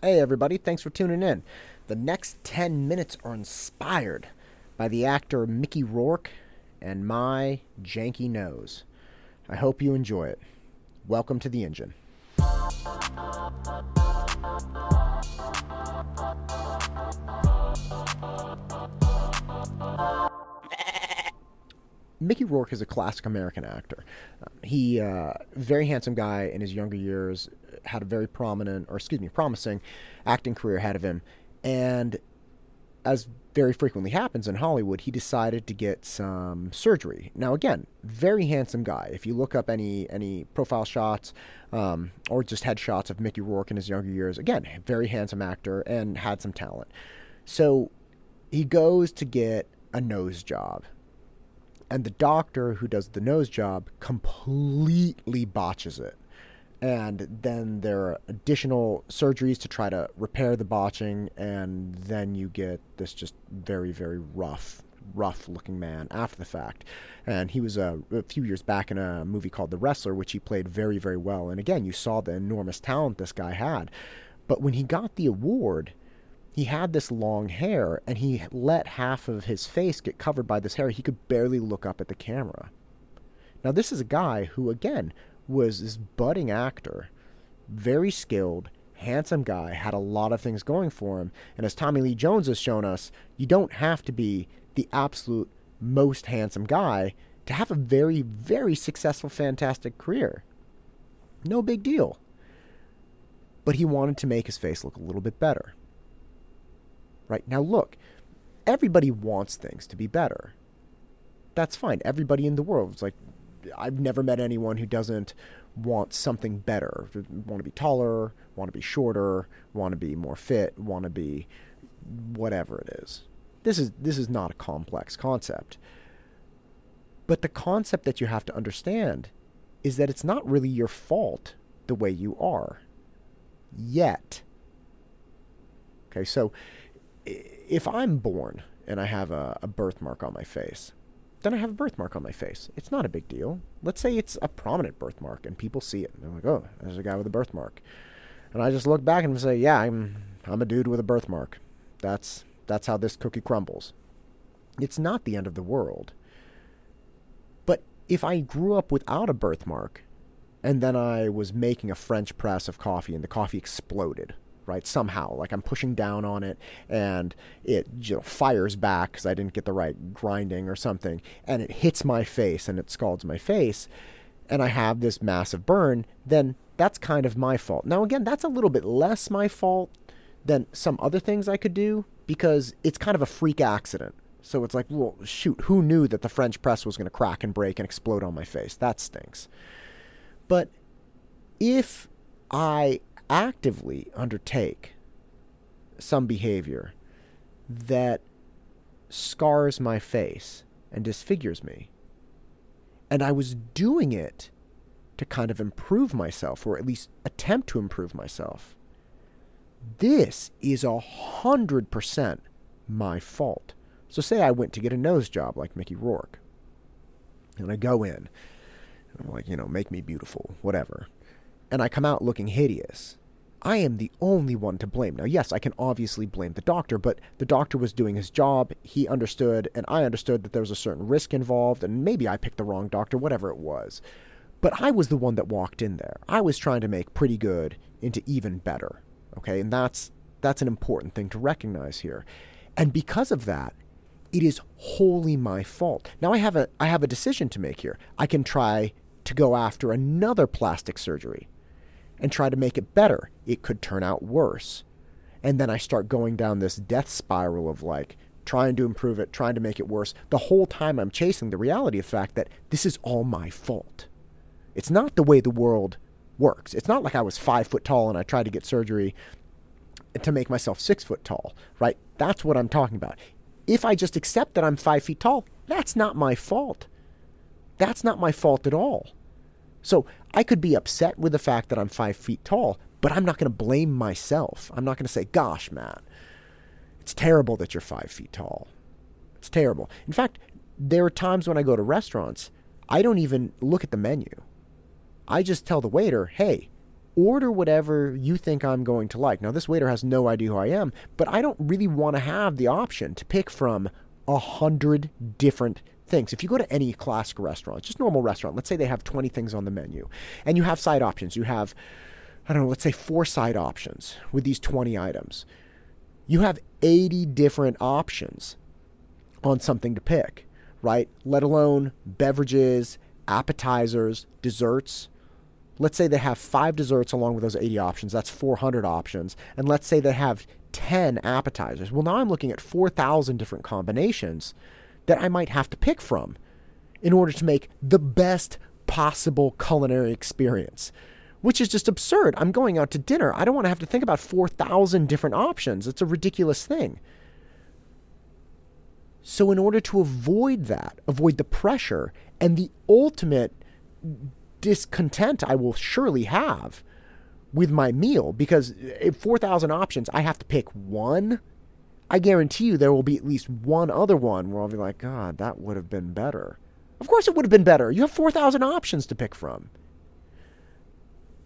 Hey, everybody, thanks for tuning in. The next 10 minutes are inspired by the actor Mickey Rourke and my janky nose. I hope you enjoy it. Welcome to the engine. Mickey Rourke is a classic American actor. He, uh, very handsome guy in his younger years, had a very prominent, or excuse me, promising acting career ahead of him, and as very frequently happens in Hollywood, he decided to get some surgery. Now, again, very handsome guy. If you look up any any profile shots um, or just headshots of Mickey Rourke in his younger years, again, very handsome actor and had some talent. So he goes to get a nose job and the doctor who does the nose job completely botches it. And then there are additional surgeries to try to repair the botching, and then you get this just very, very rough, rough looking man after the fact. And he was uh, a few years back in a movie called The Wrestler, which he played very, very well. And again, you saw the enormous talent this guy had. But when he got the award, he had this long hair and he let half of his face get covered by this hair. He could barely look up at the camera. Now, this is a guy who, again, was this budding actor, very skilled, handsome guy, had a lot of things going for him. And as Tommy Lee Jones has shown us, you don't have to be the absolute most handsome guy to have a very, very successful, fantastic career. No big deal. But he wanted to make his face look a little bit better right? Now, look, everybody wants things to be better. That's fine. Everybody in the world. It's like, I've never met anyone who doesn't want something better. Want to be taller, want to be shorter, want to be more fit, want to be whatever it is. This is this is not a complex concept. But the concept that you have to understand is that it's not really your fault the way you are. Yet. Okay, so if I'm born and I have a, a birthmark on my face, then I have a birthmark on my face. It's not a big deal. Let's say it's a prominent birthmark and people see it. They're like, oh, there's a guy with a birthmark. And I just look back and say, yeah, I'm, I'm a dude with a birthmark. That's, that's how this cookie crumbles. It's not the end of the world. But if I grew up without a birthmark and then I was making a French press of coffee and the coffee exploded, right? Somehow, like I'm pushing down on it and it you know, fires back because I didn't get the right grinding or something, and it hits my face and it scalds my face, and I have this massive burn, then that's kind of my fault. Now, again, that's a little bit less my fault than some other things I could do because it's kind of a freak accident. So it's like, well, shoot, who knew that the French press was going to crack and break and explode on my face? That stinks. But if I actively undertake some behavior that scars my face and disfigures me. And I was doing it to kind of improve myself, or at least attempt to improve myself. This is a hundred percent my fault. So, say I went to get a nose job like Mickey Rourke, and I go in, I'm like, you know, make me beautiful, whatever and I come out looking hideous, I am the only one to blame. Now, yes, I can obviously blame the doctor, but the doctor was doing his job. He understood, and I understood that there was a certain risk involved, and maybe I picked the wrong doctor, whatever it was. But I was the one that walked in there. I was trying to make pretty good into even better. Okay, and that's that's an important thing to recognize here. And because of that, it is wholly my fault. Now I have a I have a decision to make here. I can try to go after another plastic surgery and try to make it better. It could turn out worse. And then I start going down this death spiral of like trying to improve it, trying to make it worse. The whole time I'm chasing the reality of fact that this is all my fault. It's not the way the world works. It's not like I was five foot tall and I tried to get surgery to make myself six foot tall, right? That's what I'm talking about. If I just accept that I'm five feet tall, that's not my fault. That's not my fault at all. So I could be upset with the fact that I'm five feet tall, but I'm not going to blame myself. I'm not going to say, gosh, man, it's terrible that you're five feet tall. It's terrible. In fact, there are times when I go to restaurants, I don't even look at the menu. I just tell the waiter, hey, order whatever you think I'm going to like. Now, this waiter has no idea who I am, but I don't really want to have the option to pick from a hundred different things. If you go to any classic restaurant, just normal restaurant, let's say they have 20 things on the menu, and you have side options. You have, I don't know, let's say four side options with these 20 items. You have 80 different options on something to pick, right? Let alone beverages, appetizers, desserts. Let's say they have five desserts along with those 80 options. That's 400 options. And let's say they have 10 appetizers. Well, now I'm looking at 4,000 different combinations that I might have to pick from in order to make the best possible culinary experience, which is just absurd. I'm going out to dinner. I don't want to have to think about 4,000 different options. It's a ridiculous thing. So, in order to avoid that, avoid the pressure and the ultimate discontent I will surely have with my meal, because eh, 4,000 options, I have to pick one. I guarantee you there will be at least one other one where I'll be like, God, that would have been better. Of course, it would have been better. You have 4,000 options to pick from.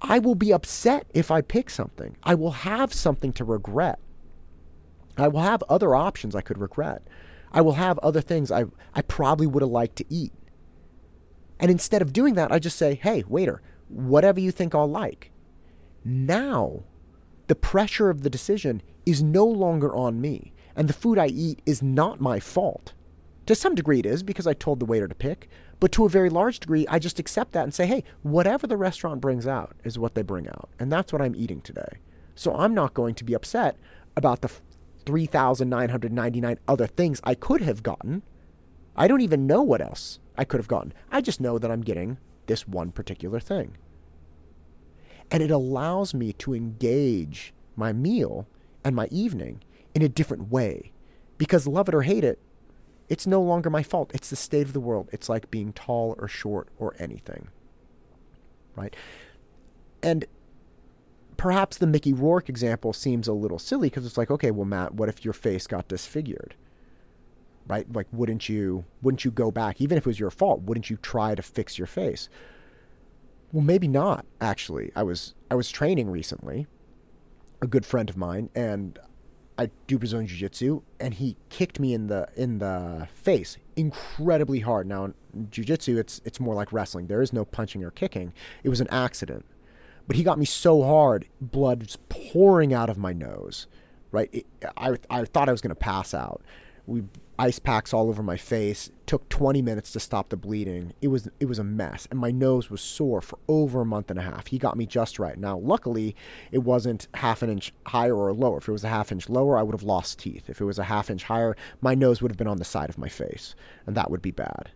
I will be upset if I pick something. I will have something to regret. I will have other options I could regret. I will have other things I, I probably would have liked to eat. And instead of doing that, I just say, hey, waiter, whatever you think I'll like. Now, the pressure of the decision is no longer on me, and the food I eat is not my fault. To some degree, it is because I told the waiter to pick, but to a very large degree, I just accept that and say, hey, whatever the restaurant brings out is what they bring out, and that's what I'm eating today. So I'm not going to be upset about the 3,999 other things I could have gotten. I don't even know what else I could have gotten. I just know that I'm getting this one particular thing. And it allows me to engage my meal and my evening in a different way. Because love it or hate it, it's no longer my fault. It's the state of the world. It's like being tall or short or anything. Right? And perhaps the Mickey Rourke example seems a little silly because it's like, okay, well, Matt, what if your face got disfigured? Right? Like, wouldn't you wouldn't you go back, even if it was your fault? Wouldn't you try to fix your face? Well, maybe not. Actually, I was I was training recently, a good friend of mine, and I do Brazilian Jiu Jitsu, and he kicked me in the in the face incredibly hard. Now, in Jiu Jitsu, it's it's more like wrestling. There is no punching or kicking. It was an accident. But he got me so hard, blood was pouring out of my nose. Right, it, I I thought I was to pass out. We ice packs all over my face. Took 20 minutes to stop the bleeding. It was it was a mess, and my nose was sore for over a month and a half. He got me just right. Now, luckily, it wasn't half an inch higher or lower. If it was a half inch lower, I would have lost teeth. If it was a half inch higher, my nose would have been on the side of my face, and that would be bad.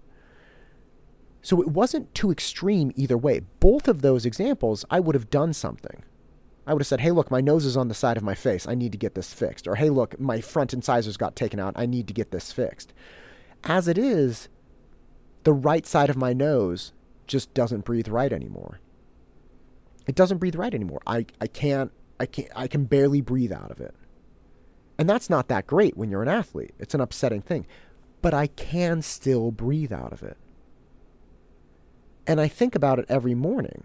So it wasn't too extreme either way. Both of those examples, I would have done something. I would have said, hey, look, my nose is on the side of my face. I need to get this fixed. Or, hey, look, my front incisors got taken out. I need to get this fixed. As it is, the right side of my nose just doesn't breathe right anymore. It doesn't breathe right anymore. I, I can't, I can't, I can barely breathe out of it. And that's not that great when you're an athlete. It's an upsetting thing. But I can still breathe out of it. And I think about it every morning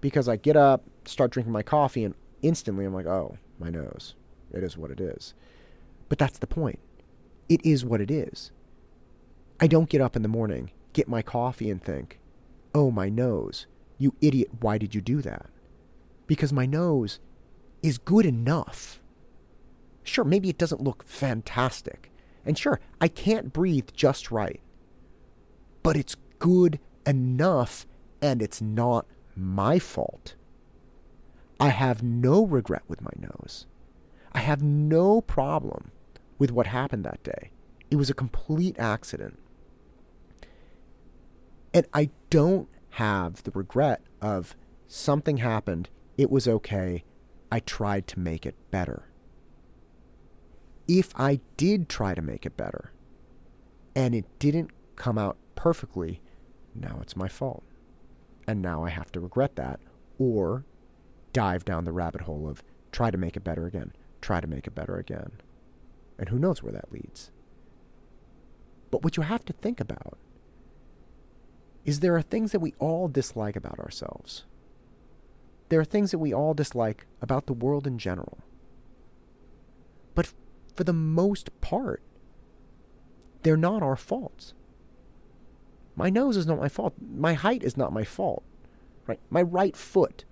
because I get up, start drinking my coffee, and instantly I'm like, oh, my nose. It is what it is. But that's the point. It is what it is. I don't get up in the morning, get my coffee, and think, oh, my nose. You idiot, why did you do that? Because my nose is good enough. Sure, maybe it doesn't look fantastic. And sure, I can't breathe just right. But it's good enough, and it's not my fault. I have no regret with my nose. I have no problem with what happened that day. It was a complete accident. And I don't have the regret of something happened, it was okay, I tried to make it better. If I did try to make it better and it didn't come out perfectly, now it's my fault. And now I have to regret that or dive down the rabbit hole of try to make it better again, try to make it better again. And who knows where that leads. But what you have to think about is there are things that we all dislike about ourselves. There are things that we all dislike about the world in general. But for the most part, they're not our faults. My nose is not my fault. My height is not my fault. Right? My right foot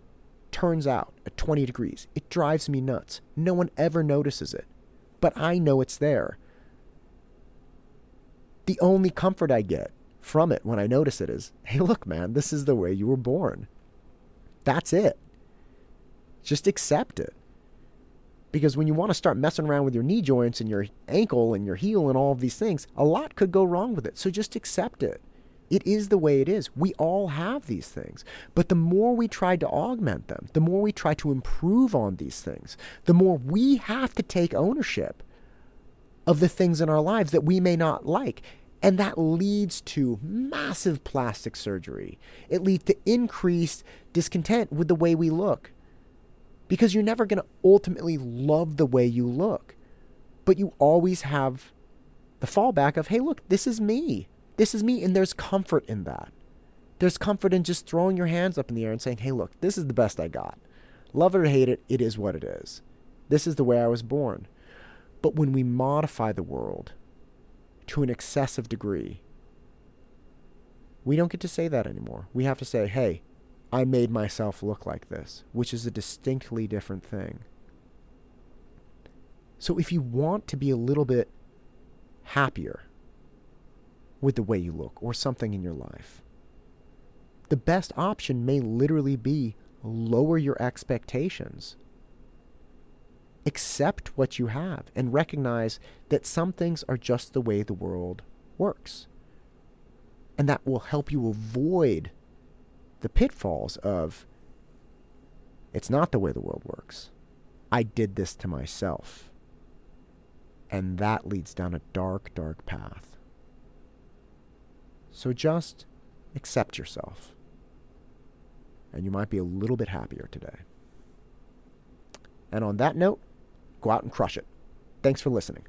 turns out at 20 degrees. It drives me nuts. No one ever notices it. But I know it's there. The only comfort I get from it when I notice it is hey, look, man, this is the way you were born. That's it. Just accept it. Because when you want to start messing around with your knee joints and your ankle and your heel and all of these things, a lot could go wrong with it. So just accept it. It is the way it is. We all have these things. But the more we try to augment them, the more we try to improve on these things, the more we have to take ownership of the things in our lives that we may not like. And that leads to massive plastic surgery. It leads to increased discontent with the way we look because you're never going to ultimately love the way you look. But you always have the fallback of, hey, look, this is me. This is me. And there's comfort in that. There's comfort in just throwing your hands up in the air and saying, hey, look, this is the best I got. Love it or hate it, it is what it is. This is the way I was born. But when we modify the world to an excessive degree, we don't get to say that anymore. We have to say, hey, I made myself look like this, which is a distinctly different thing. So if you want to be a little bit happier with the way you look or something in your life, the best option may literally be lower your expectations. Accept what you have and recognize that some things are just the way the world works. And that will help you avoid the pitfalls of it's not the way the world works. I did this to myself. And that leads down a dark, dark path. So just accept yourself. And you might be a little bit happier today. And on that note, go out and crush it. Thanks for listening.